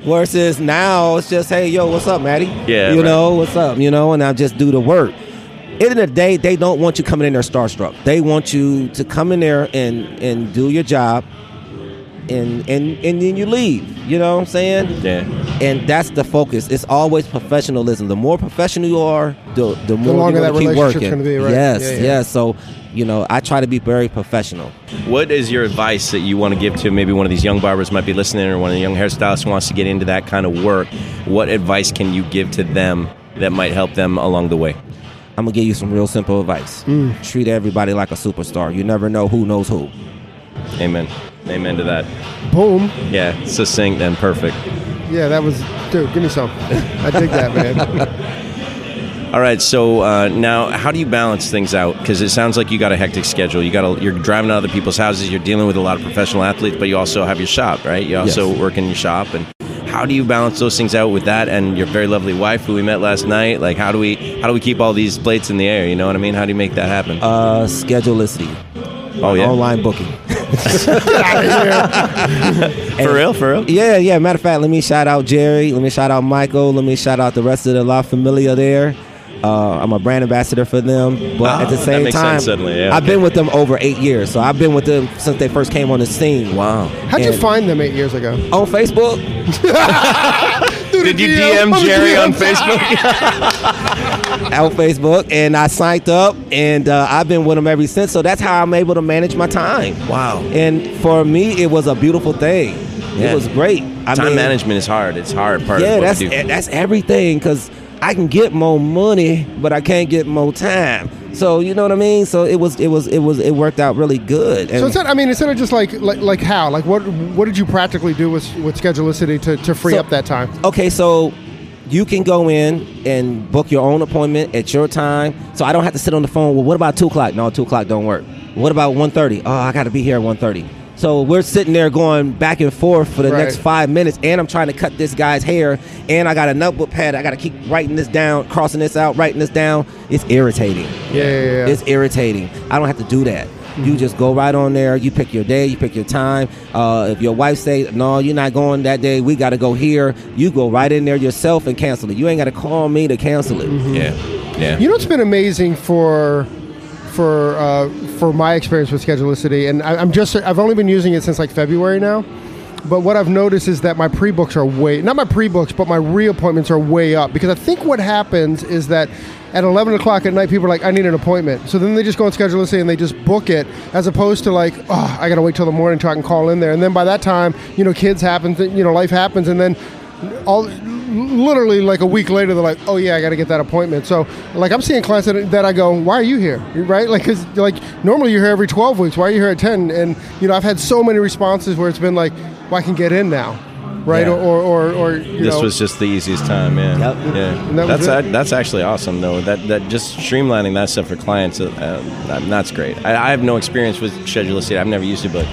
Versus now, it's just, "Hey, yo, what's up, Matty? Yeah, you right. know, what's up? You know," and I just do the work. End of the day, they don't want you coming in there starstruck. They want you to come in there and and do your job, and and and then you leave. You know what I'm saying? Yeah. And that's the focus. It's always professionalism. The more professional you are, the the more longer you're that gonna keep relationship's working. gonna be, right? Yes, Yeah, yeah. yes. So, you know, I try to be very professional. What is your advice that you want to give to maybe one of these young barbers might be listening, or one of the young hairstylists wants to get into that kind of work? What advice can you give to them that might help them along the way? I'm gonna give you some real simple advice. Mm. Treat everybody like a superstar. You never know who knows who. Amen. Amen to that. Boom. Yeah, succinct and perfect. Yeah, that was, dude. Give me some. I dig that, man. All right, so uh, now how do you balance things out? Because it sounds like you got a hectic schedule. You got to, you're driving to other people's houses. You're dealing with a lot of professional athletes, but you also have your shop, right? You also Yes. work in your shop, and how do you balance those things out with that and your very lovely wife, who we met last night? Like, how do we how do we keep all these plates in the air? You know what I mean? How do you make that happen? Uh, schedulicity. oh yeah, Online booking. for real, for real. Yeah, yeah. Matter of fact, let me shout out Jerry. Let me shout out Michael. Let me shout out the rest of the La Familia there. Uh, I'm a brand ambassador for them, but Ah, at the that same makes time, sense suddenly, yeah, I've okay. been with them over eight years. So I've been with them since they first came on the scene. Wow. How'd you find them eight years ago? On Facebook, Did you DM Jerry on Facebook? on Facebook, and I signed up, and uh, I've been with them ever since. So that's how I'm able to manage my time. Wow. And for me, it was a beautiful thing. Yeah. It was great. I Time mean, management is hard. It's hard part yeah, of what that's we do. that's everything because I can get more money, but I can't get more time. So you know what I mean. So it was it was it was it worked out really good. And So instead, I mean, instead of just like like, like how, like what what did you practically do with with Schedulicity to, to free So- up that time? okay, so you can go in and book your own appointment at your time. So I don't have to sit on the phone. Well, what about two o'clock? No, two o'clock don't work. What about 1.30? Oh, I got to be here at 1.30. So we're sitting there going back and forth for the Right. next five minutes, and I'm trying to cut this guy's hair, and I got a notebook pad. I got to keep writing this down, crossing this out, writing this down. It's irritating. Yeah, yeah, yeah. It's irritating. I don't have to do that. You just go right on there. You pick your day. You pick your time. Uh, if your wife say no, you're not going that day. We got to go here. You go right in there yourself and cancel it. You ain't got to call me to cancel it. Yeah. Yeah. You know what's been amazing for for uh, for my experience with Schedulicity, and I, I'm just I've only been using it since like February now. But what I've noticed is that my pre-books are way not my pre-books, but my re-appointments are way up because I think what happens is that at 11 o'clock at night people are like I need an appointment, so then they just go on Schedulicity and they just book it as opposed to like oh I gotta wait till the morning till I can call in there, and then by that time you know kids happen, you know life happens, and then all literally like a week later they're like oh yeah i got to get that appointment. So like i'm seeing clients that, that i go why are you here? Right? Like because like normally you're here every 12 weeks. Why are you here at 10 and you know i've had so many responses where it's been like well i can get in now right Yeah. or, or, or, or you This know, was just the easiest time, yeah. Yep. Yeah, that that's a- that's actually awesome though. That that just streamlining that stuff for clients, uh, uh, that's great. I, I have no experience with Schedulicity. I've never used it, but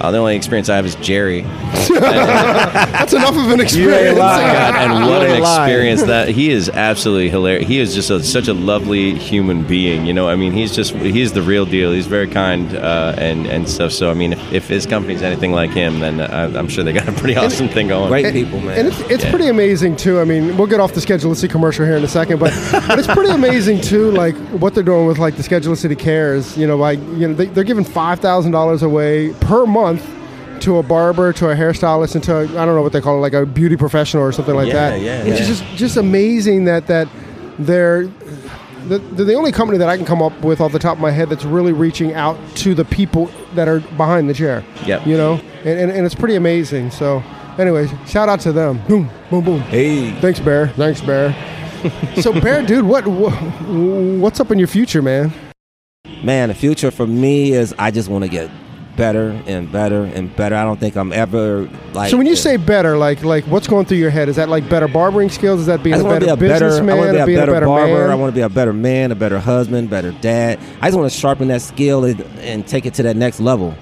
uh, the only experience I have is Jerry. that's enough of an experience My God, and what an ain't lying. experience that he is absolutely hilarious. He is just a, such a lovely human being. You know, I mean, he's just he's the real deal. He's very kind uh, and and stuff. So I mean, if, if his company's anything like him, then uh, I'm sure they got a pretty awesome thing going. Great people, man. And it's, it's Yeah. pretty amazing too. I mean, we'll get off the Schedulicity commercial here in a second, but but it's pretty amazing too. Like what they're doing with like the Schedulicity Cares. You know, like you know they, they're giving five thousand dollars away per month to a barber, to a hairstylist, and to I don't know what they call it, like a beauty professional or something like Yeah, that. yeah, It's yeah. just just amazing that that they're. the- They're the only company that I can come up with off the top of my head that's really reaching out to the people that are behind the chair. Yep. You know, and, and, and it's pretty amazing. So, anyways, shout out to them. Boom, boom, boom. hey, Thanks, Bear. Thanks, Bear. so, Bear, dude, what, what what's up in your future, man? man, the future for me is I just want to get better and better and better. I don't think I'm ever like. so, when you say better, like like what's going through your head? Is that like better barbering skills? Is that being a better be a better. I want to be a being better, a better barber. man? I want to be a better man, a better husband, better dad. I just want to sharpen that skill and, and take it to that next level.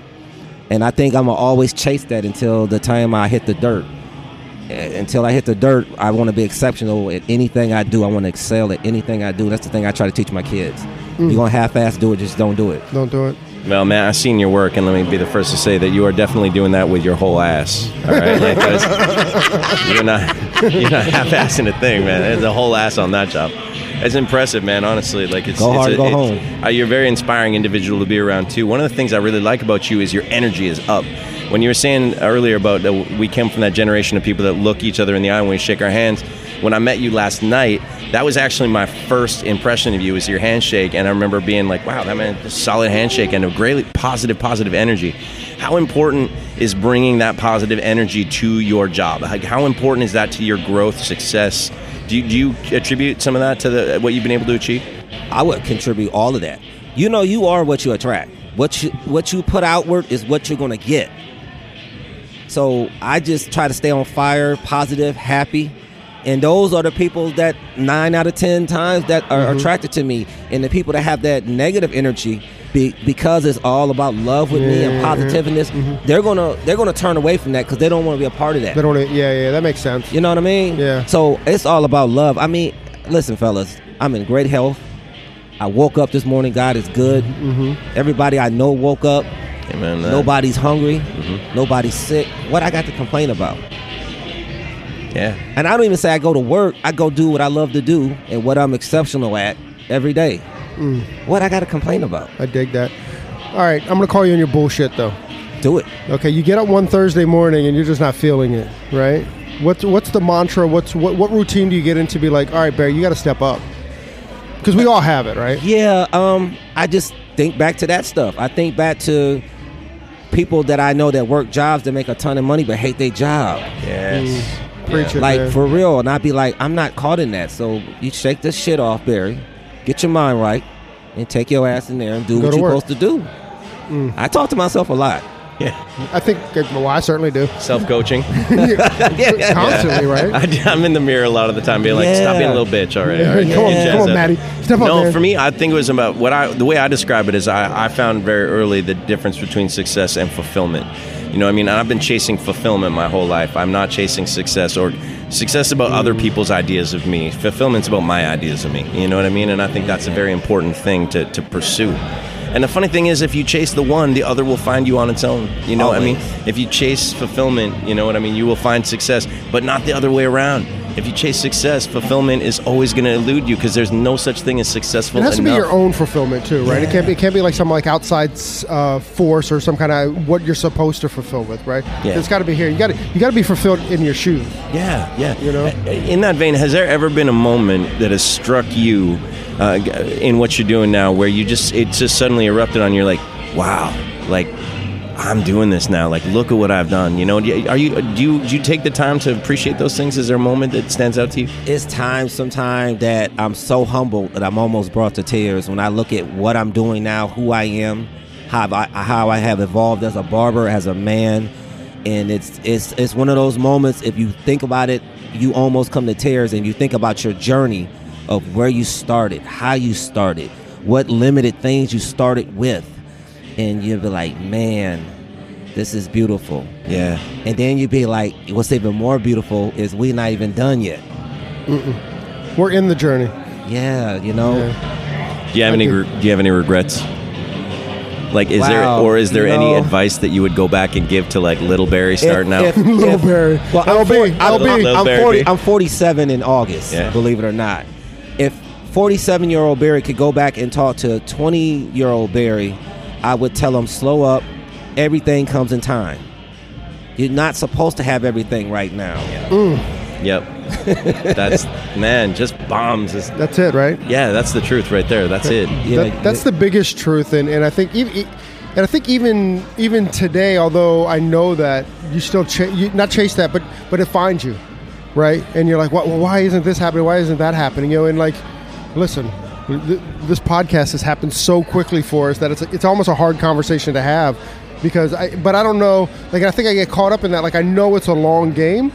And I think I'm gonna always chase that until the time I hit the dirt. Uh, Until I hit the dirt, I want to be exceptional at anything I do. I want to excel at anything I do. That's the thing I try to teach my kids. Mm. You're gonna half-ass do it, just don't do it. Don't do it. Well, man, I've seen your work, and let me be the first to say that you are definitely doing that with your whole ass. All right, like you're not you're not half-assing a thing, man. There's a whole ass on that job. It's impressive, man. Honestly, like it's Go it's hard, a, go it's- home. Uh, you're a very inspiring individual to be around too. One of the things I really like about you is your energy is up. when you were saying earlier about that we came from that generation of people that look each other in the eye when we shake our hands. When I met you last night, that was actually my first impression of you was your handshake, and I remember being like, "Wow, that man, solid handshake and a great positive, positive energy." How important is bringing that positive energy to your job? Like, how important is that to your growth, success? Do you, do you attribute some of that to the, what you've been able to achieve? I would contribute all of that. You know, you are what you attract. What you what you put outward is what you're gonna get. So I just try to stay on fire, positive, happy, and those are the people that nine out of ten times that are Mm-hmm. attracted to me, and the people that have that negative energy. Be, because it's all about love with me and positiveness, they're gonna they're gonna turn away from that because they don't want to be a part of that. They don't. Yeah, yeah, that makes sense. You know what I mean? Yeah. So it's all about love. I mean, listen, fellas, I'm in great health. I woke up this morning. God is good. Mm-hmm. Everybody I know woke up. Amen. Nobody's hungry. Mm-hmm. Nobody's sick. What I got to complain about? Yeah. And I don't even say I go to work. I go do what I love to do and what I'm exceptional at every day. Mm. What I got to complain about? I dig that. All right, I'm gonna call you on your bullshit though. Do it. Okay, you get up one Thursday morning and you're just not feeling it, right? What's what's the mantra? What's what what routine do you get into? Be like, all right, Barry, you got to step up because we all have it, right? Yeah, um, I just think back to that stuff. I think back to people that I know that work jobs that make a ton of money but hate their job. Yes. Preach it, like man. for real and i'd be like i'm not caught in that so you shake this shit off barry get your mind right and take your ass in there and do Go what you're work. supposed to do mm. i talk to myself a lot Yeah. I think uh, well, I certainly do Self coaching. yeah. constantly, right? I'm in the mirror a lot of the time, being like, "Stop being a little bitch already." Yeah, all right? come on, Get come on, jazz up." Matty. Step up, No, man. for me, I think it was about what I. The way I describe it is, I, I found very early the difference between success and fulfillment. You know, what I mean, I've been chasing fulfillment my whole life. I'm not chasing success or success about other people's ideas of me. Fulfillment's about my ideas of me. You know what I mean? And I think that's a very important thing to, to pursue. And the funny thing is, if you chase the one, the other will find you on its own. You know what I mean? If you chase fulfillment, you know what I mean, you will find success, but not the other way around. If you chase success, fulfillment is always going to elude you because there's no such thing as successful It has to be your own fulfillment too, right? It can't be. It can't be like some like outside uh, force or some kind of what you're supposed to fulfill with, right? Yeah. It's got to be here. You got to. You got to be fulfilled in your shoes. Yeah, yeah. You know? In that vein, has there ever been a moment that has struck you uh, in what you're doing now where you just, it just suddenly erupted on you, you're like, wow, like, I'm doing this now. Like, look at what I've done. You know, are you do you do you take the time to appreciate those things? Is there a moment that stands out to you? it's times sometimes that i'm so humbled that i'm almost brought to tears when i look at what i'm doing now who i am how I, how I have evolved as a barber as a man and it's it's it's one of those moments if you think about it you almost come to tears and you think about your journey of where you started how you started what limited things you started with and you'll be like man this is beautiful Yeah. and then you'd be like what's even more beautiful is we not even done yet We're in the journey. yeah you know Do you have any? Re- Do you have any regrets? Like, is there or is there you any know- advice that you would go back and give to like little Barry starting out? If- Little Barry. Well, I'll be. I'm, LB. I'm, Little I'm Barry 40, B. I'm 47 in August, Yeah. believe it or not. If 47 year old Barry could go back and talk to 20 year old Barry, I would tell them slow up. Everything comes in time. You're not supposed to have everything right now. Mm. Yep. That's man, just bombs. Is, That's it, right? yeah, that's the truth right there. That's it. You know, That, that's the biggest truth, and, and I think even, and I think even even today, although I know that you still ch- you, not chase that, but but it finds you, right? And you're like, well, why isn't this happening? Why isn't that happening? You know, and like, listen, th- this podcast has happened so quickly for us that it's it's almost a hard conversation to have because I but I don't know, like I think I get caught up in that. Like I know it's a long game.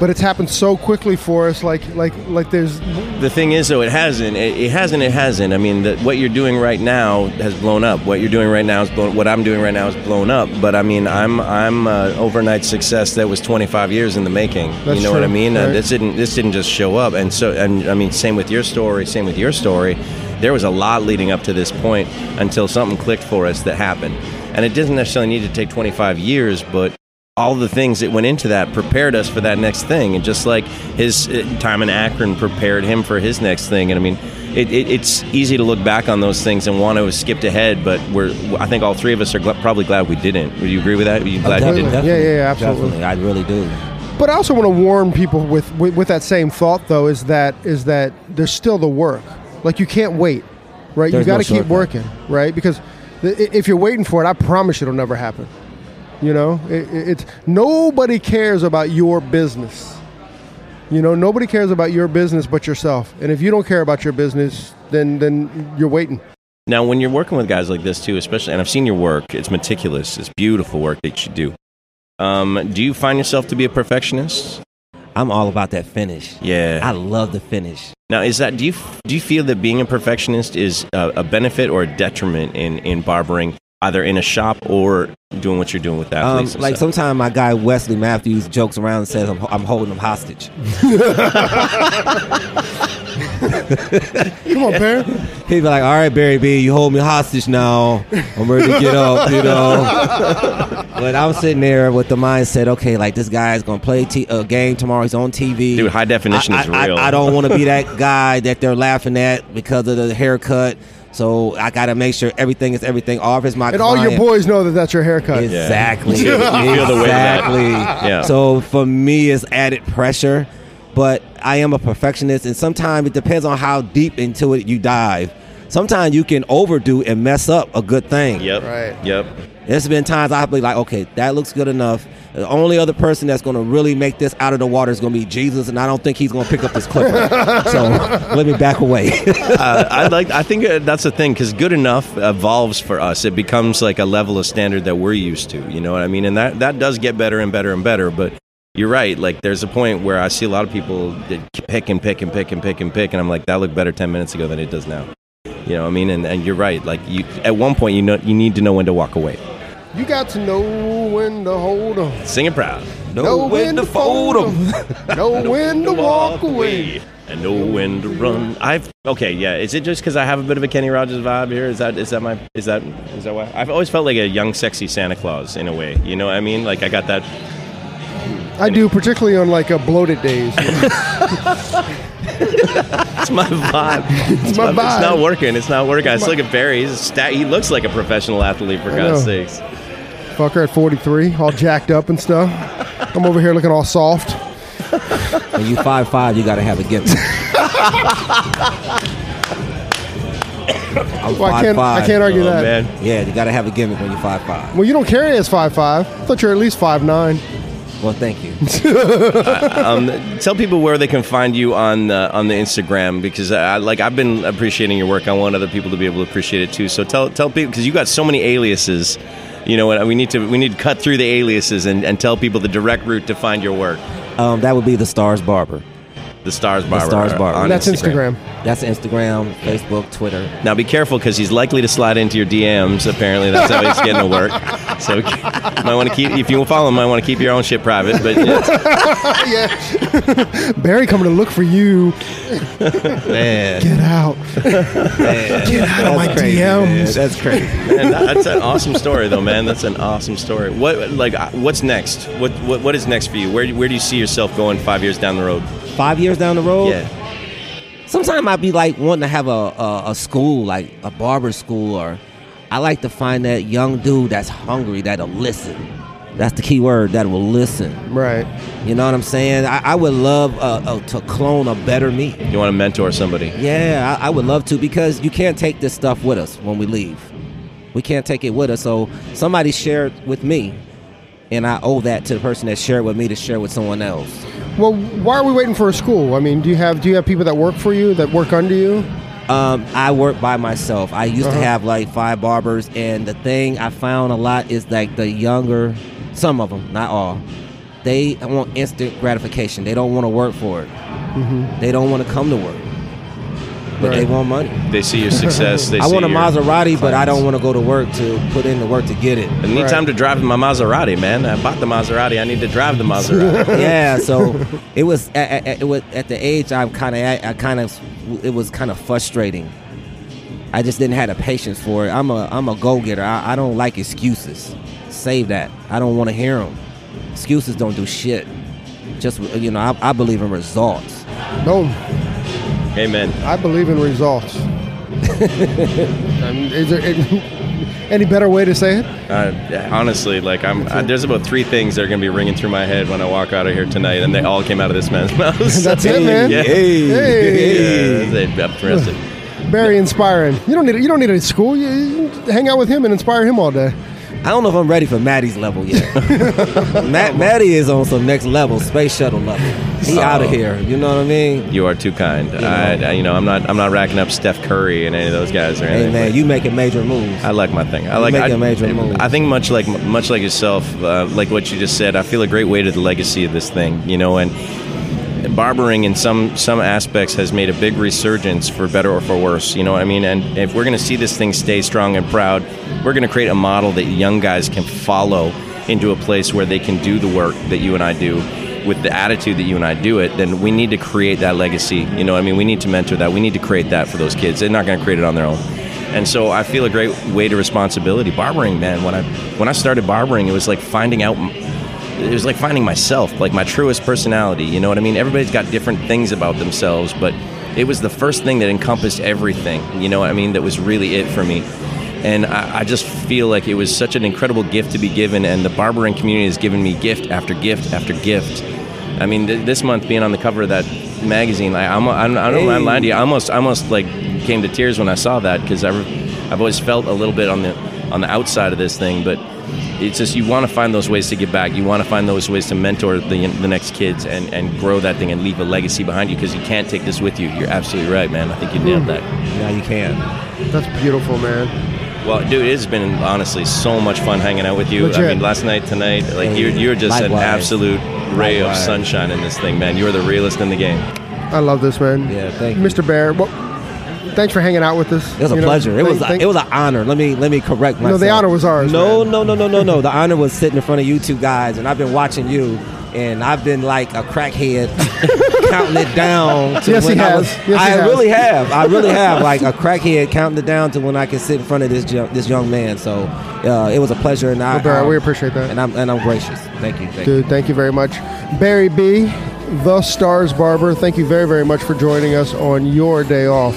But it's happened so quickly for us, like like like there's The thing is, though, it hasn't. It, it hasn't. It hasn't. I mean, the, what you're doing right now has blown up. What you're doing right now is blown. What I'm doing right now is blown up. But I mean, I'm I'm uh, overnight success that was 25 years in the making. That's you know what I mean? Uh, right. this didn't this didn't just show up. And so, and I mean, same with your story. Same with your story. There was a lot leading up to this point until something clicked for us that happened. And it doesn't necessarily need to take 25 years, but all the things that went into that prepared us for that next thing and just like his uh, time in akron prepared him for his next thing and i mean it, it, it's easy to look back on those things and want to have skipped ahead, but we're I think all three of us are gl- probably glad we didn't. Would you agree with that? Are you glad you didn't? Yeah, yeah, yeah, absolutely. Definitely, I really do. But I also want to warn people with, with with that same thought though is that is that there's still the work. Like you can't wait, right? There's you got no to keep working, right? Because i- if you're waiting for it, I promise you it'll never happen. You know, it, it- it's nobody cares about your business. You know, nobody cares about your business but yourself. And if you don't care about your business, then then you're waiting. Now, when you're working with guys like this too, especially, and I've seen your work, it's meticulous, it's beautiful work that you do. Um, do you find yourself to be a perfectionist? I'm all about that finish. Yeah. I love the finish. Now, is that do you do you feel that being a perfectionist is a, a benefit or a detriment in in barbering, either in a shop or doing what you're doing with Um, athletes? and like stuff? sometimes my guy Wesley Matthews jokes around and says I'm, I'm holding him hostage. Come on, Barry. He'd be like, "All right, Barry B, you hold me hostage now. I'm ready to get up," you know. but I'm sitting there with the mindset, okay, like this guy's gonna play t- a game tomorrow. He's on TV. Dude, high definition I, is I- real. I, I don't want to be that guy that they're laughing at because of the haircut. So I got to make sure everything is everything. Off is my And all your boys know that that's your haircut. Exactly. You feel the- you feel the weight of that. exactly. Yeah. So for me, it's added pressure, but I am a perfectionist, and sometimes it depends on how deep into it you dive. Sometimes you can overdo and mess up a good thing. Yep. Right. Yep. There's been times I'll be like, okay, that looks good enough. The only other person that's going to really make this out of the water is going to be Jesus, and I don't think he's going to pick up this clipper. so let me back away. uh, I like. I think uh, that's the thing because good enough evolves for us. It becomes like a level of standard that we're used to. You know what I mean? And that that does get better and better and better. But you're right. Like there's a point where I see a lot of people that pick and pick and pick and pick and pick, and I'm like, that looked better ten minutes ago than it does now. You know what I mean? And, and you're right. Like you, at one point, you know, you need to know when to walk away. You got to know when to hold on. Sing it proud. Know when to fold 'em. Know when to walk away. and know when to run. I've okay, yeah. Is it just because I have a bit of a Kenny Rogers vibe here? Is that is that my is that is that why? I've always felt like a young, sexy Santa Claus in a way. You know what I mean? Like I got that. I do, particularly on like a bloated days. It's my vibe. It's, my It's vibe. It's not working. It's not working. I just look at Barry. He's a stat. He looks like a professional athlete for I God's know. sakes. Fucker at 43, all jacked up and stuff. I'm over here looking all soft. when you five five, you got to have a gimmick. I'm Well, I five can't, five. I can't argue Oh, that. man. Yeah, you got to have a gimmick when you're five five. Well, you don't carry as 5'5. I thought you were at least 5'9. Well, thank you. Um, tell people where they can find you on uh, on the Instagram because I like I've been appreciating your work. I want other people to be able to appreciate it too. So tell tell people because you got so many aliases. You know what? We need to we need to cut through the aliases and, and tell people the direct route to find your work. Um, that would be the Stars Barber. The Stars Barber. Stars Bar. on That's Instagram. That's Instagram, Facebook, Twitter. Now be careful because he's likely to slide into your DMs. Apparently, that's how he's getting to work. So you might want to keep if you follow him, might want to keep your own shit private. But yeah, Barry coming to look for you. Man, Get out. get out of my DMs. That's crazy. man, that's an awesome story, though, man. That's an awesome story. What like uh, what's next? What what, what is next for you? Where where do you see yourself going five years down the road? Five years down the road, Yeah. sometimes I'd be like wanting to have a, a, a school, like a barber school, or I like to find that young dude that's hungry, that'll listen. That's the key word, that will listen. Right. You know what I'm saying? I, I would love uh, uh, to clone a better me. You want to mentor somebody? Yeah, I, I would love to because you can't take this stuff with us when we leave. We can't take it with us. So somebody shared with me, and I owe that to the person that shared with me to share with someone else. Well, why are we waiting for a school? I mean, do you have do you have people that work for you that work under you? Um, I work by myself. I used Uh-huh. to have like five barbers, and the thing I found a lot is like the younger, some of them, not all, they want instant gratification. They don't want to work for it. They don't want to come to work, but they Mm-hmm. Want money. They see your success. They I see want a your Maserati, but I don't want to go to work to put in the work to get it. I need Right. time to drive my Maserati, man. I bought the Maserati. I need to drive the Maserati. yeah, so it was at, at, it was at the age I'm kind of I kind of it was kind of frustrating. I just didn't have the patience for it. I'm a I'm a go getter. I, I don't like excuses. Save that. I don't want to hear them. Excuses don't do shit. Just you know, I, I believe in results. Boom. Amen. I believe in results. Is there any, any better way to say it? Uh, honestly, like I'm, uh, there's about three things that are gonna be ringing through my head when I walk out of here tonight, and they all came out of this man's mouth. That's it, man. Yeah. Hey. Hey. Yeah, they- I'm impressive. Very inspiring. You don't need you don't need any school. You, you hang out with him and inspire him all day. I don't know if I'm ready for Matty's level yet. Matt, Maddie is on some next level, space shuttle level. He Oh. out of here. You know what I mean? You are too kind. I, I, you know, I'm not, I'm not racking up Steph Curry and any of those guys or Hey anything. man, but you making major moves. I like my thing. I You like. making I, major moves. I think much like much like yourself, uh, like what you just said. I feel a great weight of the legacy of this thing. You know, and barbering in some some aspects has made a big resurgence for better or for worse. You know what I mean? And if we're going to see this thing stay strong and proud, we're going to create a model that young guys can follow into a place where they can do the work that you and I do with the attitude that you and I do it, then we need to create that legacy. You know, I mean, we need to mentor that. We need to create that for those kids. They're not going to create it on their own. And so I feel a great weight of responsibility. Barbering, man. When I when I started barbering, it was like finding out. It was like finding myself, like my truest personality. You know what I mean? Everybody's got different things about themselves, but it was the first thing that encompassed everything. You know what I mean? That was really it for me. And I, I just feel like it was such an incredible gift to be given, and the barbering community has given me gift after gift after gift. I mean, th- this month being on the cover of that magazine, I, I'm, I'm, I don't mind lying to you. I almost, almost like came to tears when I saw that because I've, I've always felt a little bit on the on the outside of this thing, but it's just you want to find those ways to give back. You want to find those ways to mentor the, the next kids and, and grow that thing and leave a legacy behind you because you can't take this with you. You're absolutely right, man. I think you nailed that. Yeah, you can. That's beautiful, man. Well, dude, it's been honestly so much fun hanging out with you. Legit. I mean, last night, tonight, like you're, you're just an absolute ray of sunshine in this thing, man. You're the realest in the game. I love this, man. Yeah, thank you. Mr. Bear. Well, thanks for hanging out with us. It was a know, pleasure. It was a, it was an honor. Let me let me correct myself. No, the honor was ours, No, man. no, no, no, no, no. The honor was sitting in front of you two guys, and I've been watching you, and I've been like a crackhead counting it down. To Yes, when he I has. was- Yes, he I has. really have. I really have. Like a crackhead counting it down to when I can sit in front of this young, this young man. So uh, it was a pleasure, and I Well, Barry, we appreciate that. and I'm and I'm gracious. Thank you. Thank you. Thank you very much. Barry B, the Stars Barber, thank you very, very much for joining us on your day off.